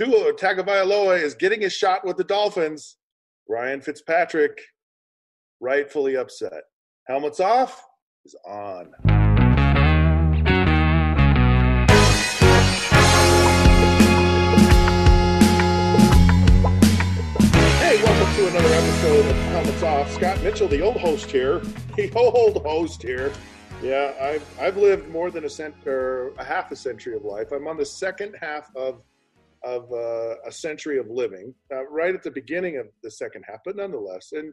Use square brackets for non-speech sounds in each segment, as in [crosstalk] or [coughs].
Tua Tagovailoa is getting his shot with the Dolphins. Ryan Fitzpatrick rightfully upset. Helmets off is on. Hey, welcome to another episode of Helmets Off. Scott Mitchell, the old host here, [laughs] the old host here. Yeah, I've I've lived more than a cent or a half a century of life. I'm on the second half of of uh, a century of living, uh, right at the beginning of the second half, but nonetheless, and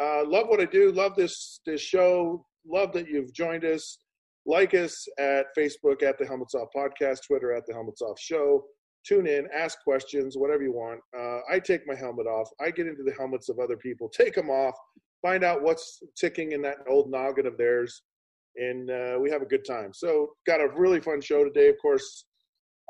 uh, love what I do. Love this this show. Love that you've joined us. Like us at Facebook at the Helmets Off Podcast, Twitter at the Helmets Off Show. Tune in, ask questions, whatever you want. Uh, I take my helmet off. I get into the helmets of other people, take them off, find out what's ticking in that old noggin of theirs, and uh, we have a good time. So, got a really fun show today. Of course,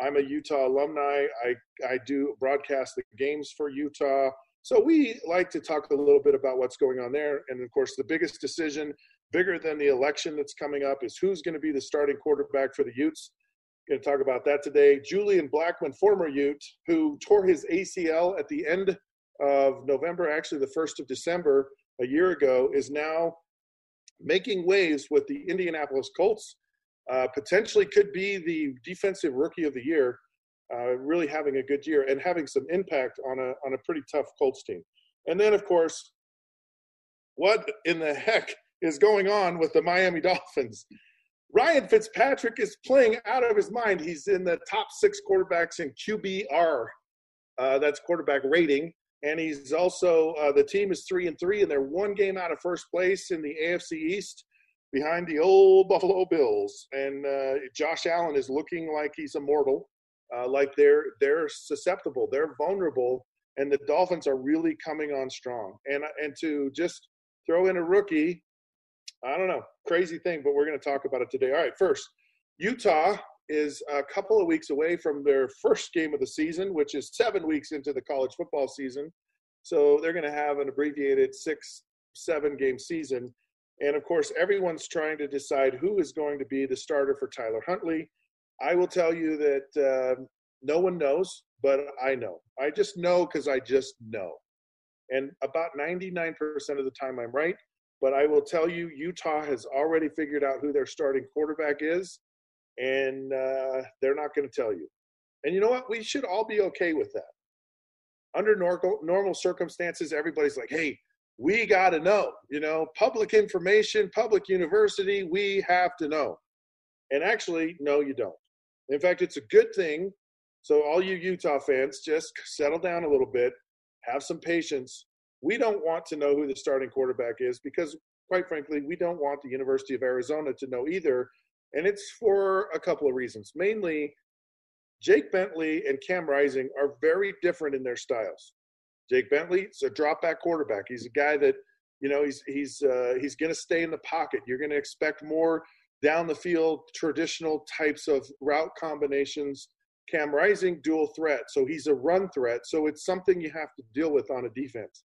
I'm a Utah alumni. I, I do broadcast the games for Utah. So we like to talk a little bit about what's going on there. And of course, the biggest decision, bigger than the election that's coming up, is who's going to be the starting quarterback for the Utes. Going to talk about that today. Julian Blackmon, former Ute, who tore his ACL at the end of November, actually the 1st of December, a year ago, is now making waves with the Indianapolis Colts. Uh, potentially could be the defensive rookie of the year uh, really having a good year and having some impact on a on a pretty tough Colts team. And then, of course, what in the heck is going on with the Miami [laughs] Dolphins? Ryan Fitzpatrick is playing out of his mind. He's in the top six quarterbacks in QBR. Uh, that's quarterback rating. And he's also, uh, the team is three and three, and they're one game out of first place in the AFC East behind the old Buffalo Bills. And uh, Josh Allen is looking like he's immortal uh, like they're they're susceptible, they're vulnerable, and the Dolphins are really coming on strong. And and to just throw in a rookie, I don't know, crazy thing, but we're going to talk about it today. All right, first, Utah is a couple of weeks away from their first game of the season, which is seven weeks into the college football season. So they're going to have an abbreviated six, seven game season. And of course, everyone's trying to decide who is going to be the starter for Tyler Huntley. I will tell you that uh, no one knows, but I know. I just know because I just know. And about 99% of the time, I'm right. But I will tell you, Utah has already figured out who their starting quarterback is, and uh, they're not going to tell you. And you know what? We should all be okay with that. Under normal, normal circumstances, everybody's like, hey, we got to know. You know, public information, public university, we have to know. And actually, no, you don't. In fact, it's a good thing. So, all you Utah fans, just settle down a little bit, have some patience. We don't want to know who the starting quarterback is because, quite frankly, we don't want the University of Arizona to know either. And it's for a couple of reasons. Mainly, Jake Bentley and Cam Rising are very different in their styles. Jake Bentley is a drop back quarterback. He's a guy that, you know, he's he's uh, he's going to stay in the pocket. You're going to expect more down the field, traditional types of route combinations. Cam Rising, dual threat. So he's a run threat. So it's something you have to deal with on a defense.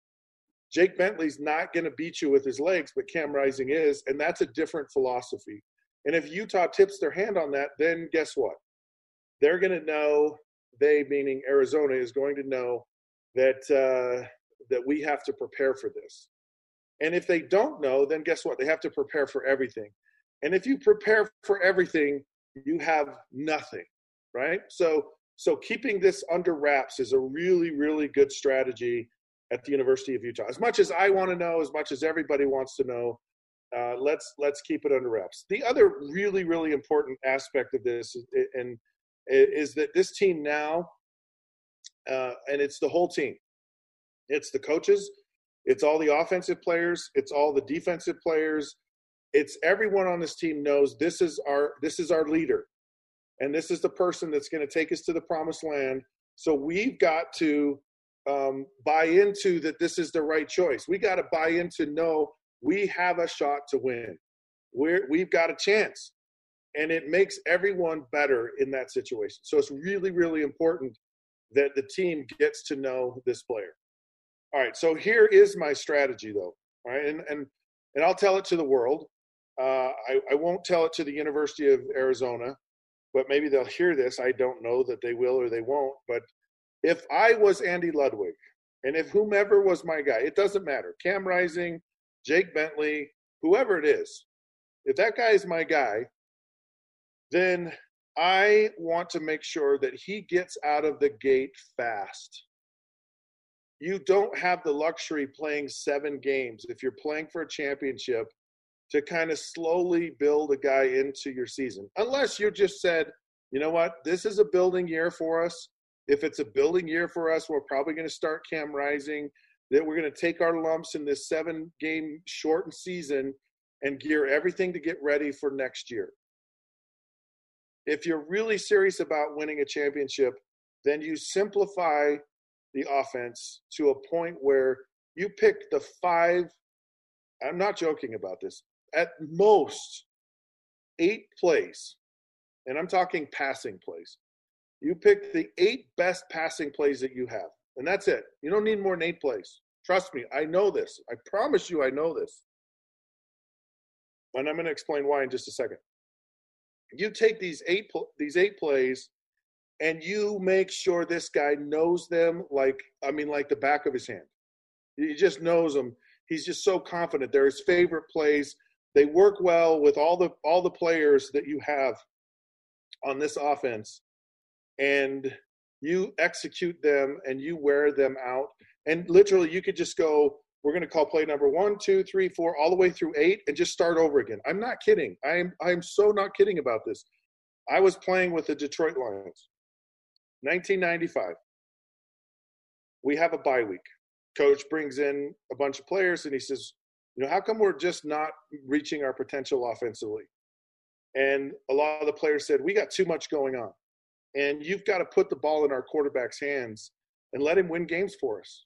Jake Bentley's not going to beat you with his legs, but Cam Rising is. And that's a different philosophy. And if Utah tips their hand on that, then guess what? They're going to know, they meaning Arizona, is going to know that, uh, that we have to prepare for this. And if they don't know, then guess what? They have to prepare for everything. And if you prepare for everything, you have nothing, right? So so keeping this under wraps is a really really good strategy at the University of Utah. As much as I want to know, as much as everybody wants to know, uh, let's let's keep it under wraps. The other really really important aspect of this is, and is that this team now, uh, and it's the whole team. It's the coaches, it's all the offensive players, it's all the defensive players, it's everyone on this team knows this is our this is our leader. And this is the person that's going to take us to the promised land. So we've got to um, buy into that this is the right choice. We got to buy into know we have a shot to win. We're we've got a chance. And it makes everyone better in that situation. So it's really really important that the team gets to know this player all right so here is my strategy though all right and and and I'll tell it to the world. Uh, I, I won't tell it to the University of Arizona, but maybe they'll hear this. I don't know that they will or they won't. But if I was Andy Ludwig and if whomever was my guy, it doesn't matter. Cam Rising, Jake Bentley, whoever it is, if that guy is my guy, then I want to make sure that he gets out of the gate fast. You don't have the luxury playing seven games if you're playing for a championship to kind of slowly build a guy into your season. Unless you just said, you know what, this is a building year for us. If it's a building year for us, we're probably going to start Cam Rising. That we're going to take our lumps in this seven game shortened season and gear everything to get ready for next year. If you're really serious about winning a championship, then you simplify the offense to a point where you pick the five. I'm not joking about this. At most, eight plays, and I'm talking passing plays. You pick the eight best passing plays that you have, and that's it. You don't need more than eight plays. Trust me, I know this. I promise you, I know this. And I'm going to explain why in just a second. You take these eight these eight plays, and you make sure this guy knows them like I mean, like the back of his hand. He just knows them. He's just so confident. They're his favorite plays. They work well with all the all the players that you have on this offense, and you execute them and you wear them out. And literally, you could just go we're going to call play number one, two, three, four, all the way through eight, and just start over again. I'm not kidding. I'm I'm so not kidding about this. I was playing with the Detroit Lions, 1995. We have a bye week. Coach brings in a bunch of players, and he says, "You know, how come we're just not reaching our potential offensively?" And a lot of the players said, "We got too much going on, and you've got to put the ball in our quarterback's hands and let him win games for us."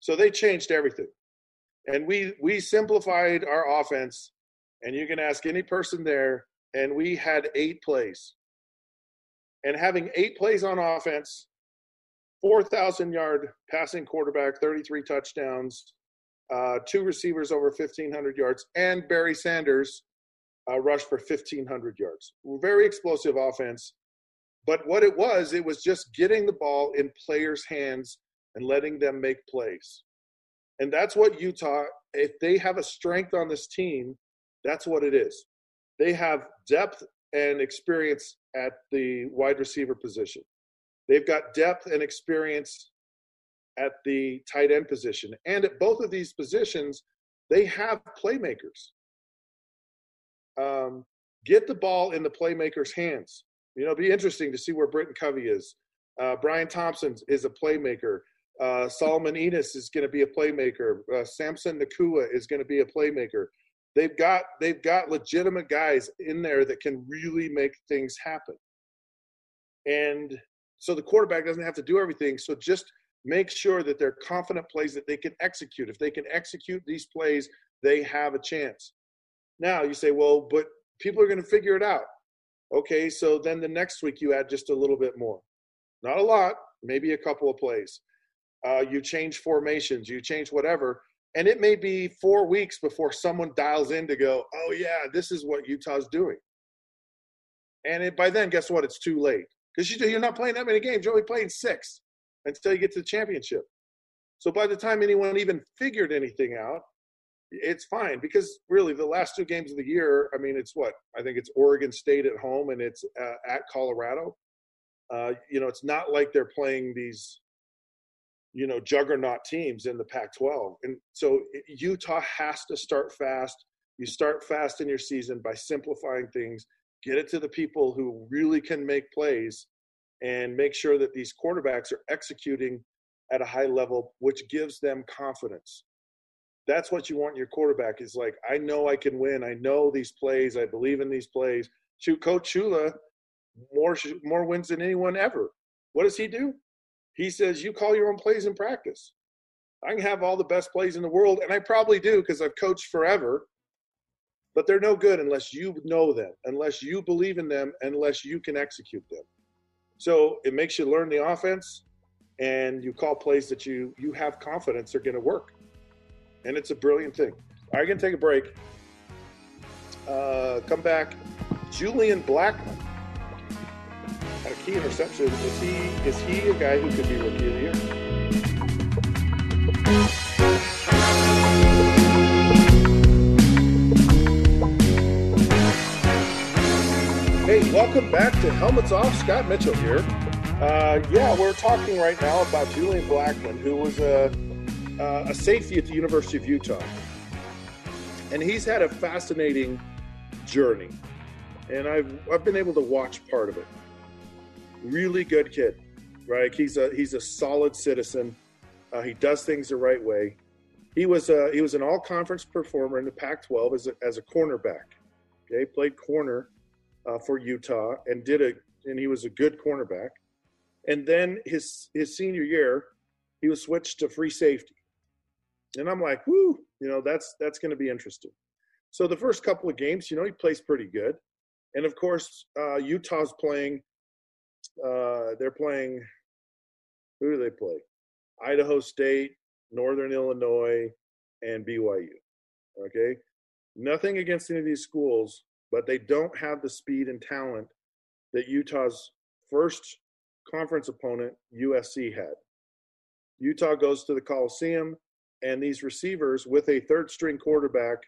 So they changed everything. And we we simplified our offense, and you can ask any person there, and we had eight plays. And having eight plays on offense, 4,000 yard passing quarterback, 33 touchdowns, uh, two receivers over 1,500 yards, and Barry Sanders uh, rushed for 1,500 yards. Very explosive offense. But what it was, it was just getting the ball in players' hands and letting them make plays. And that's what Utah, if they have a strength on this team, that's what it is. They have depth and experience at the wide receiver position. They've got depth and experience at the tight end position. And at both of these positions, they have playmakers. Um, get the ball in the playmakers' hands. You know, it'll be interesting to see where Britton Covey is. Uh, Bryan Thompson is a playmaker. Uh, Solomon Enis is going to be a playmaker. Uh, Samson Nacua is going to be a playmaker. They've got they've got legitimate guys in there that can really make things happen. And so the quarterback doesn't have to do everything. So just make sure that they're confident plays that they can execute. If they can execute these plays, they have a chance. Now you say, well, but people are going to figure it out. Okay, so then the next week you add just a little bit more. Not a lot, maybe a couple of plays uh, you change formations, you change whatever, and it may be four weeks before someone dials in to go, oh yeah, this is what Utah's doing. And it, by then, guess what? It's too late because you, you're not playing that many games. You're only playing six until you get to the championship. So by the time anyone even figured anything out, it's fine because really the last two games of the year, I mean, it's what I think it's Oregon State at home and it's uh, at Colorado. Uh, you know, it's not like they're playing these you know juggernaut teams in the Pac-12. And so Utah has to start fast. You start fast in your season by simplifying things, get it to the people who really can make plays and make sure that these quarterbacks are executing at a high level which gives them confidence. That's what you want your quarterback is like I know I can win. I know these plays. I believe in these plays. Shoot coach Shula more more wins than anyone ever. What does he do? He says, You call your own plays in practice. I can have all the best plays in the world, and I probably do because I've coached forever, but they're no good unless you know them, unless you believe in them, unless you can execute them. So it makes you learn the offense, and you call plays that you you have confidence are going to work, and it's a brilliant thing. All right, going to take a break. Uh, come back. Julian Blackmon had a key interception. Is he is he a guy who could be rookie of the year? Hey, welcome back to Helmets Off. Scott Mitchell here. Uh, yeah, we're talking right now about Julian Blackmon, who was a, uh, a safety at the University of Utah. And he's had a fascinating journey. And I've, I've been able to watch part of it. Really good kid, right? He's a, he's a solid citizen. Uh, he does things the right way. He was, a, he was an all conference performer in the Pac 12 as a, as a cornerback. Okay, played corner uh, for Utah and did a and he was a good cornerback. And then his his senior year, he was switched to free safety. And I'm like, whoo, you know, that's that's going to be interesting. So the first couple of games, you know, he plays pretty good. And of course, uh, Utah's playing. Uh, they're playing. Who do they play? Idaho State, Northern Illinois, and BYU. Okay, nothing against any of these schools, but they don't have the speed and talent that Utah's first conference opponent, USC, had. Utah goes to the Coliseum, and these receivers with a third string quarterback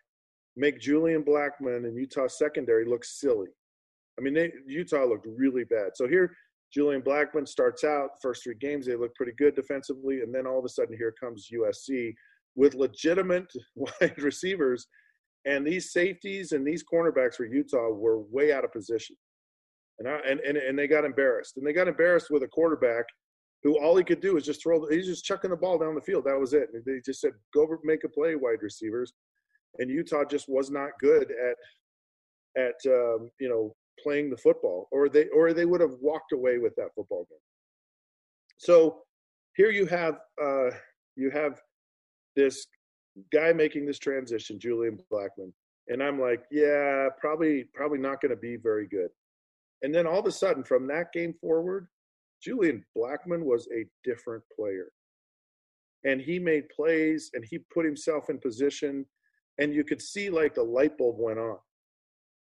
make Julian Blackmon and Utah secondary look silly. I mean, they, Utah looked really bad. So here, Julian Blackmon starts out first three games. They look pretty good defensively, and then all of a sudden, here comes USC with legitimate [laughs] wide receivers and these safeties and these cornerbacks for Utah were way out of position. And, I, and, and, and they got embarrassed. And they got embarrassed with a quarterback who all he could do is just throw, he's just chucking the ball down the field. That was it. They just said, go make a play, wide receivers. And Utah just was not good at, at um, you know, playing the football, or they, or they would have walked away with that football game. So here you have, uh, you have this guy making this transition, Julian Blackmon. And I'm like, yeah, probably probably not going to be very good. And then all of a sudden, from that game forward, Julian Blackmon was a different player. And he made plays and he put himself in position. And you could see like the light bulb went on.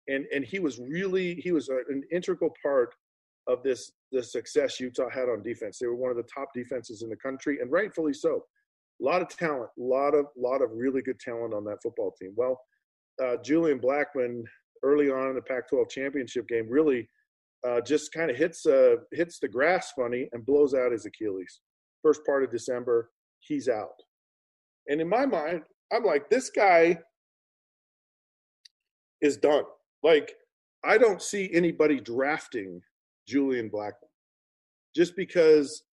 And and he was really he was an integral part of this the success Utah had on defense. They were one of the top defenses in the country, and rightfully so a lot of talent, a lot of lot of really good talent on that football team. Well, uh, Julian Blackmon early on in the Pac-12 championship game really uh, just kind of hits uh, hits the grass funny and blows out his Achilles. First part of December, he's out. And in my mind, I'm like, this guy is done. Like, I don't see anybody drafting Julian Blackmon just because,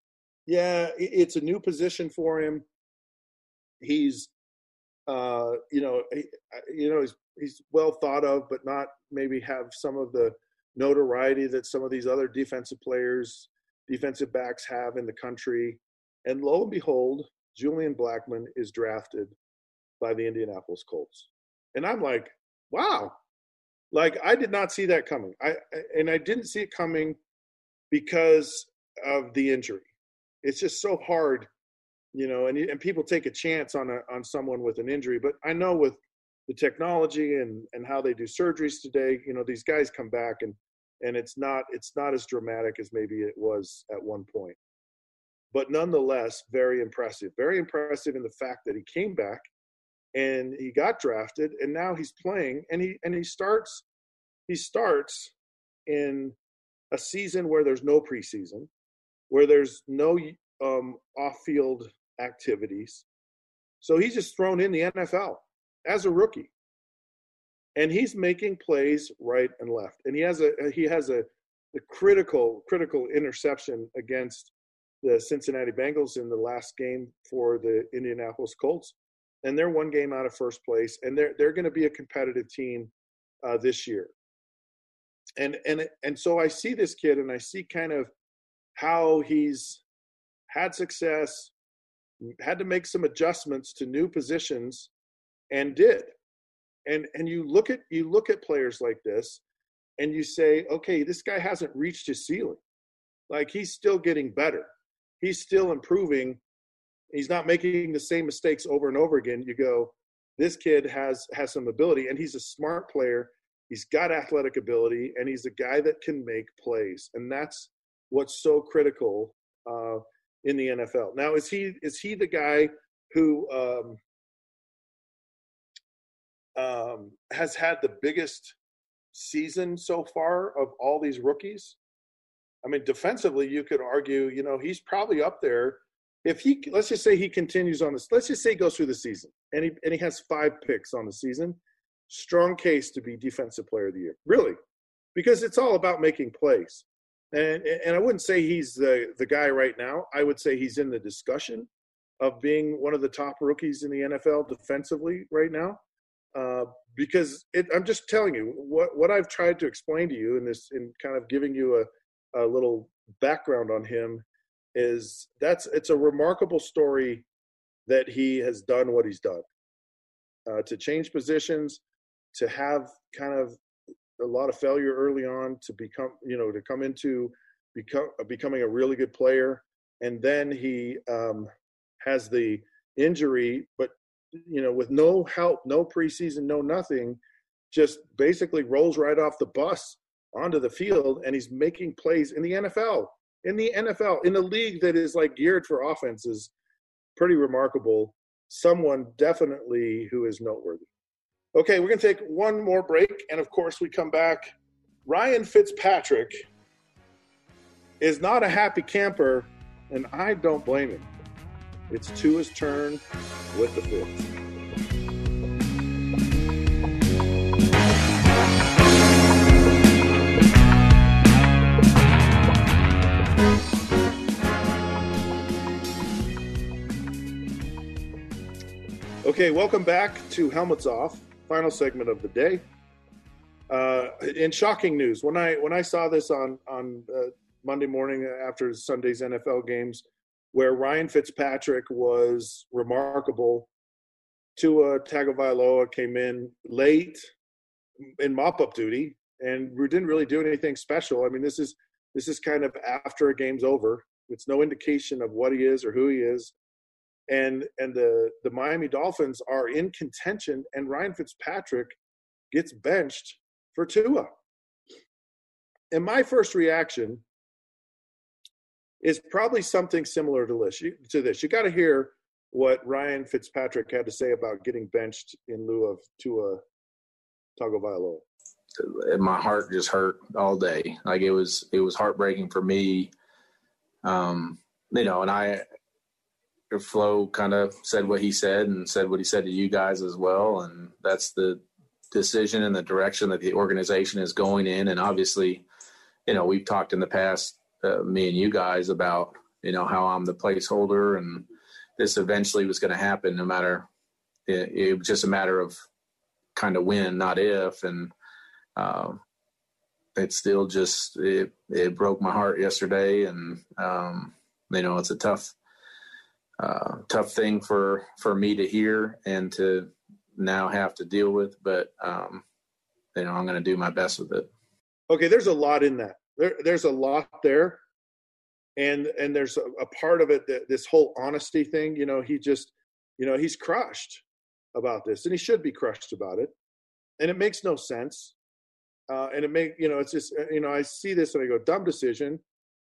yeah, it's a new position for him he's uh, you know he, you know he's he's well thought of, but not maybe have some of the notoriety that some of these other defensive players, defensive backs have in the country. And lo and behold, Julian Blackmon is drafted by the Indianapolis Colts. And I'm like, wow. Like I did not see that coming. I and I didn't see it coming because of the injury. It's just so hard you know, and and people take a chance on a on someone with an injury. But I know with the technology and and how they do surgeries today, you know, these guys come back and and it's not it's not as dramatic as maybe it was at one point. But nonetheless, very impressive. Very impressive in the fact that he came back and he got drafted and now he's playing and he and he starts he starts in a season where there's no preseason, where there's no um, off-field activities. So he's just thrown in the NFL as a rookie, and he's making plays right and left. And he has a he has a the critical critical interception against the Cincinnati Bengals in the last game for the Indianapolis Colts, and they're one game out of first place, and they're they're going to be a competitive team uh, this year. And and and so I see this kid, and I see kind of how he's had success, had to make some adjustments to new positions, and did. And and you look at you look at players like this, and you say, okay, this guy hasn't reached his ceiling. Like he's still getting better. He's still improving. He's not making the same mistakes over and over again. You go, this kid has has some ability, and he's a smart player. He's got athletic ability, and he's a guy that can make plays. And that's what's so critical uh, in the NFL. Now, is he is he the guy who um, um, has had the biggest season so far of all these rookies? I mean, defensively, you could argue, you know, he's probably up there. If he, let's just say he continues on this, let's just say he goes through the season and he, and he has five picks on the season, strong case to be defensive player of the year. Really, because it's all about making plays. And and I wouldn't say he's the the guy right now. I would say he's in the discussion of being one of the top rookies in the NFL defensively right now. Uh, because it, I'm just telling you what what I've tried to explain to you in this in kind of giving you a, a little background on him is that's it's a remarkable story that he has done what he's done. Uh, to change positions to have kind of a lot of failure early on to become, you know, to come into become becoming a really good player, and then he um, has the injury, but you know, with no help, no preseason, no nothing, just basically rolls right off the bus onto the field, and he's making plays in the NFL, in the NFL, in a league that is like geared for offenses. Pretty remarkable. Someone definitely who is noteworthy. Okay, we're going to take one more break. And of course, we come back. Ryan Fitzpatrick is not a happy camper, and I don't blame him. It's Tua's turn with the Fitz. Okay, welcome back to Helmets Off final segment of the day. Uh, in shocking news, when I when I saw this on on uh, Monday morning after Sunday's NFL games, where Ryan Fitzpatrick was remarkable, Tua Tagovailoa came in late in mop up duty and we didn't really do anything special. I mean, this is this is kind of after a game's over. It's no indication of what he is or who he is and and the the Miami Dolphins are in contention, and Ryan Fitzpatrick gets benched for Tua. And my first reaction is probably something similar to this. You, to this, you got to hear what Ryan Fitzpatrick had to say about getting benched in lieu of Tua Tagovailoa. My heart just hurt all day. Like it was, it was heartbreaking for me. Um, you know, and I, Flo kind of said what he said and said what he said to you guys as well, and that's the decision and the direction that the organization is going in. And obviously, you know, we've talked in the past, uh, me and you guys, about you know how I'm the placeholder, and this eventually was going to happen, no matter. It, it, was just a matter of kind of when, not if, and uh, it still just it it broke my heart yesterday, and um, you know it's a tough uh, tough thing for for me to hear and to now have to deal with. But um, you know, I'm going to do my best with it. Okay, there's a lot in that. There, there's a lot there, and and there's a, a part of it that this whole honesty thing. You know, he just, you know, he's crushed about this, and he should be crushed about it, and it makes no sense. Uh, and it make you know, it's just you know, I see this and I go, dumb decision.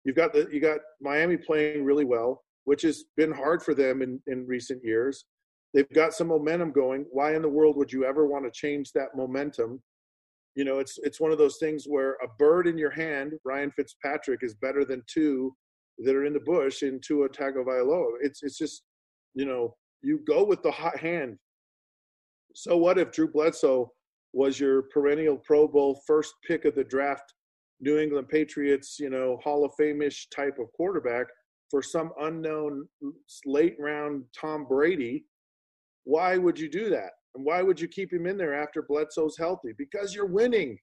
You've got the you got Miami playing really well which has been hard for them in, in recent years. They've got some momentum going. Why in the world would you ever want to change that momentum? You know, it's it's one of those things where a bird in your hand, Ryan Fitzpatrick, is better than two that are in the bush in Tua Tagovailoa. It's it's just, you know, you go with the hot hand. So what if Drew Bledsoe was your perennial Pro Bowl first pick of the draft, New England Patriots, you know, Hall of Fame-ish type of quarterback? For some unknown late round Tom Brady, why would you do that? And why would you keep him in there after Bledsoe's healthy? Because you're winning,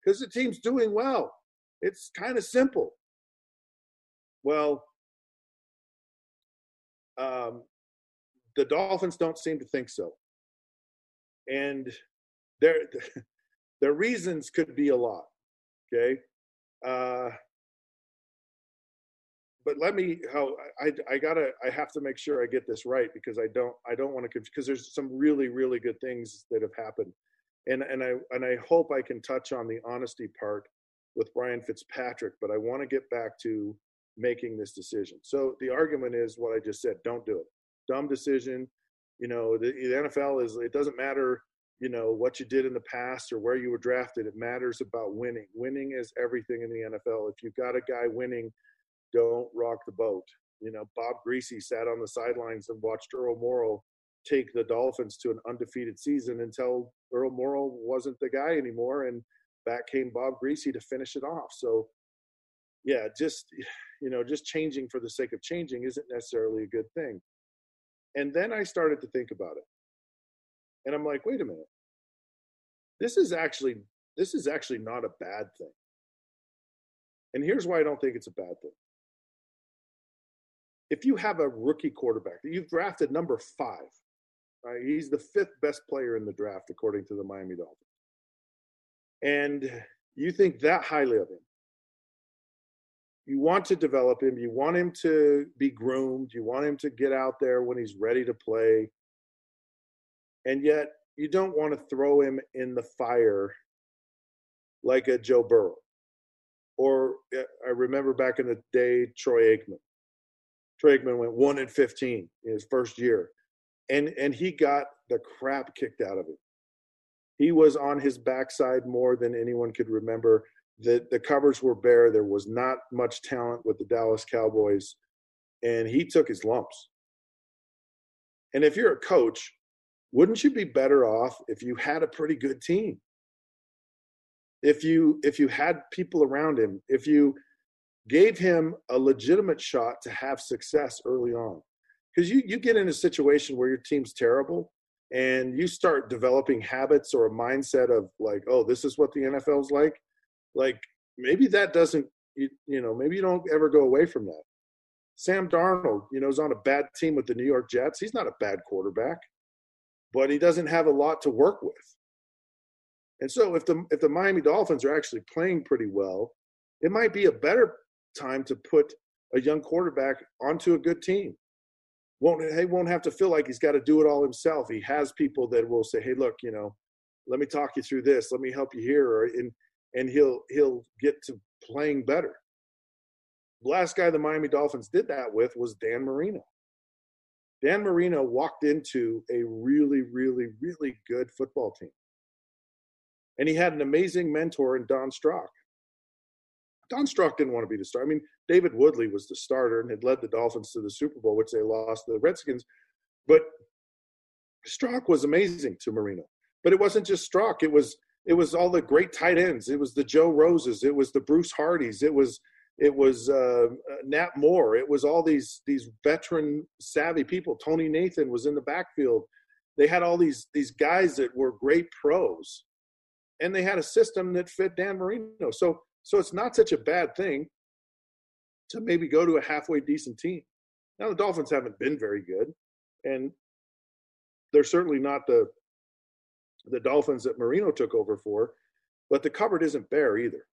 because the team's doing well. It's kind of simple. Well, um, the Dolphins don't seem to think so. And their, [laughs] their reasons could be a lot. Okay. Uh, but let me how I I gotta I have to make sure I get this right because I don't I don't want to because there's some really really good things that have happened, and and I and I hope I can touch on the honesty part with Brian Fitzpatrick, but I want to get back to making this decision. So the argument is what I just said: don't do it. Dumb decision. You know, the, the NFL is. It doesn't matter. You know what you did in the past or where you were drafted. It matters about winning. Winning is everything in the NFL. If you've got a guy winning, don't rock the boat. You know, Bob Griese sat on the sidelines and watched Earl Morrall take the Dolphins to an undefeated season until Earl Morrall wasn't the guy anymore, and back came Bob Griese to finish it off. So, yeah, just [sighs] you know, just changing for the sake of changing isn't necessarily a good thing. And then I started to think about it, and I'm like, wait a minute, this is actually this is actually not a bad thing. And here's why I don't think it's a bad thing if you have a rookie quarterback that you've drafted number five, right? He's the fifth best player in the draft according to the Miami Dolphins, and you think that highly of him. You want to develop him. You want him to be groomed. You want him to get out there when he's ready to play. And yet, you don't want to throw him in the fire like a Joe Burrow. Or uh, I remember back in the day, Troy Aikman Troy went one and fifteen in his first year, and and he got the crap kicked out of him. He was on his backside more than anyone could remember. The the covers were bare. There was not much talent with the Dallas Cowboys, and he took his lumps. And if you're a coach, wouldn't you be better off if you had a pretty good team? If you if you had people around him, if you gave him a legitimate shot to have success early on. Because you, you get in a situation where your team's terrible and you start developing habits or a mindset of like, oh, this is what the NFL's like. Like maybe that doesn't, you, you know, maybe you don't ever go away from that. Sam Darnold, you know, is on a bad team with the New York Jets. He's not a bad quarterback, but he doesn't have a lot to work with. And so if the if the Miami Dolphins are actually playing pretty well, it might be a better time to put a young quarterback onto a good team. Won't he won't have to feel like he's got to do it all himself. He has people that will say, "Hey, look, you know, let me talk you through this. Let me help you here," or and and he'll he'll get to playing better. The last guy the Miami Dolphins did that with was Dan Marino. Dan Marino walked into a really, really, really good football team. And he had an amazing mentor in Don Strock. Don Strock didn't want to be the starter. I mean, David Woodley was the starter and had led the Dolphins to the Super Bowl, which they lost to the Redskins. But Strock was amazing to Marino. But it wasn't just Strock. It was it was all the great tight ends. It was the Joe Roses. It was the Bruce Hardys. It was it was uh, Nat Moore. It was all these these veteran savvy people. Tony Nathan was in the backfield. They had all these these guys that were great pros, and they had a system that fit Dan Marino. So so it's not such a bad thing to maybe go to a halfway decent team. Now the Dolphins haven't been very good, and they're certainly not the the Dolphins that Marino took over for, but the cupboard isn't bare either.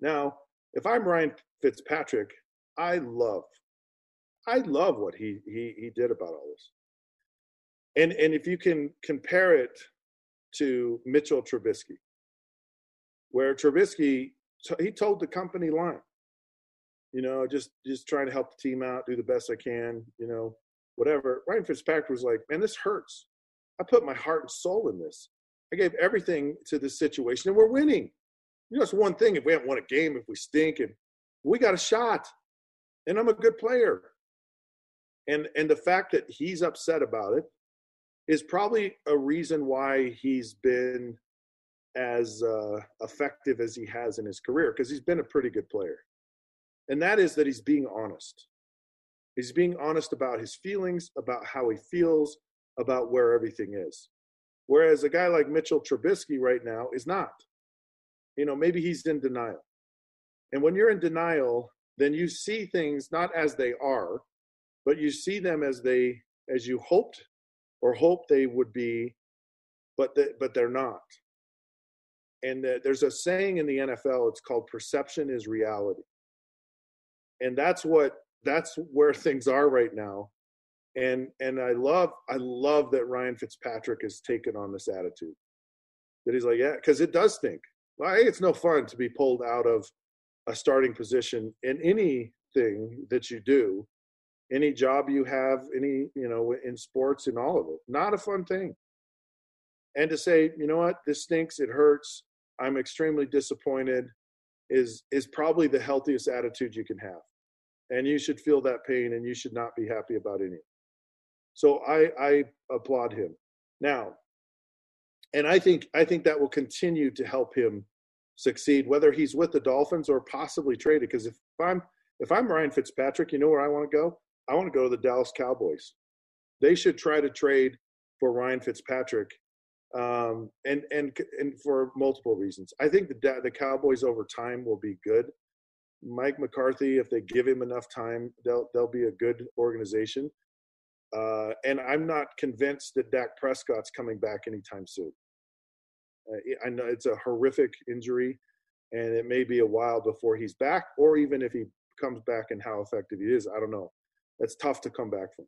Now, if I'm Ryan Fitzpatrick, I love, I love what he he he did about all this. And and if you can compare it to Mitchell Trubisky, where Trubisky he told the company line. You know, just just trying to help the team out, do the best I can. You know, whatever. Ryan Fitzpatrick was like, "Man, this hurts. I put my heart and soul in this. I gave everything to this situation, and we're winning. You know, it's one thing if we haven't won a game, if we stink, and we got a shot, and I'm a good player. And and the fact that he's upset about it is probably a reason why he's been as uh, effective as he has in his career because he's been a pretty good player. And that is that he's being honest. He's being honest about his feelings, about how he feels, about where everything is. Whereas a guy like Mitchell Trubisky right now is not. You know, maybe he's in denial. And when you're in denial, then you see things not as they are, but you see them as they as you hoped or hoped they would be, but the, but they're not and there's a saying in the NFL it's called perception is reality. And that's what that's where things are right now. And and I love I love that Ryan Fitzpatrick has taken on this attitude. That he's like yeah because it does stink. Well, it's no fun to be pulled out of a starting position in anything that you do, any job you have, any, you know, in sports and all of it. Not a fun thing. And to say, you know what, this stinks, it hurts, I'm extremely disappointed is is probably the healthiest attitude you can have. And you should feel that pain and you should not be happy about any. So I I applaud him. Now, and I think I think that will continue to help him succeed, whether he's with the Dolphins or possibly traded. Because if I'm if I'm Ryan Fitzpatrick, you know where I want to go? I want to go to the Dallas Cowboys. They should try to trade for Ryan Fitzpatrick, um, and and and for multiple reasons. I think the the Cowboys over time will be good. Mike McCarthy, if they give him enough time, they'll they'll be a good organization. Uh, and I'm not convinced that Dak Prescott's coming back anytime soon. Uh, I know it's a horrific injury, and it may be a while before he's back, or even if he comes back and how effective he is, I don't know. That's tough to come back from.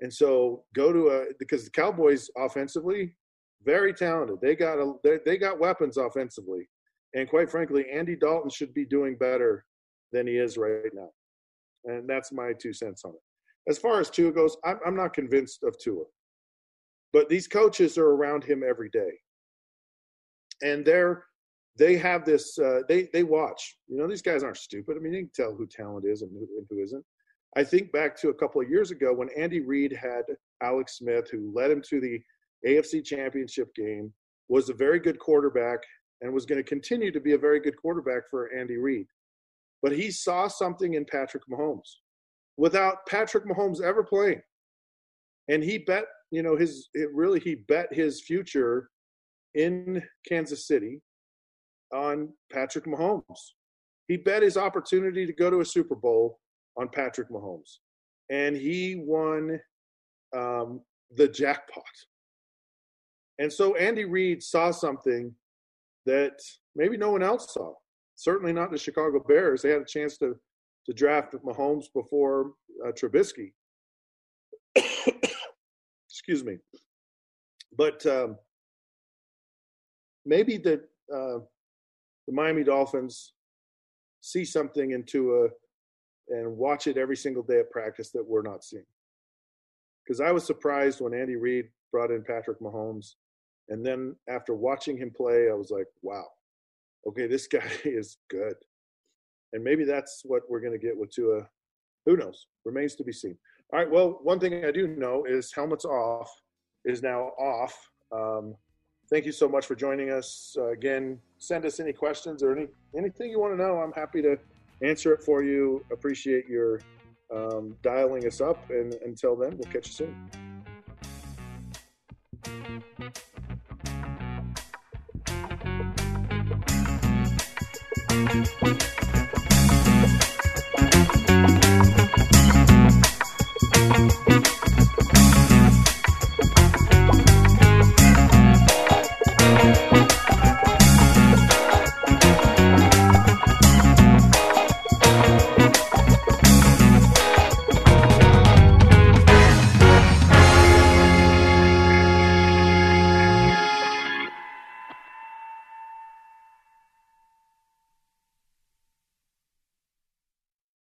And so go to a because the Cowboys offensively very talented. They got a they, they got weapons offensively, and quite frankly, Andy Dalton should be doing better than he is right now. And that's my two cents on it. As far as Tua goes, I'm, I'm not convinced of Tua. But these coaches are around him every day. And they're they have this uh, they they watch. You know, these guys aren't stupid. I mean, they can tell who talent is and who, and who isn't. I think back to a couple of years ago when Andy Reid had Alex Smith, who led him to the AFC Championship game, was a very good quarterback, and was going to continue to be a very good quarterback for Andy Reid. But he saw something in Patrick Mahomes without Patrick Mahomes ever playing. And he bet, you know, his it really he bet his future in Kansas City on Patrick Mahomes. He bet his opportunity to go to a Super Bowl on Patrick Mahomes. And he won um, the jackpot. And so Andy Reid saw something that maybe no one else saw. Certainly not the Chicago Bears. They had a chance to to draft Mahomes before uh, Trubisky. [coughs] Excuse me. But um, maybe the uh, the Miami Dolphins see something in Tua and watch it every single day at practice that we're not seeing. Because I was surprised when Andy Reid brought in Patrick Mahomes, and then after watching him play, I was like, wow, okay, this [laughs] guy is good and maybe that's what we're going to get with Tua. Who knows? Remains to be seen. All right. Well, one thing I do know is helmets off is now off. Um, thank you so much for joining us. Uh, again, send us any questions or any anything you want to know. I'm happy to answer it for you. Appreciate your um, dialing us up. And until then, we'll catch you soon. Música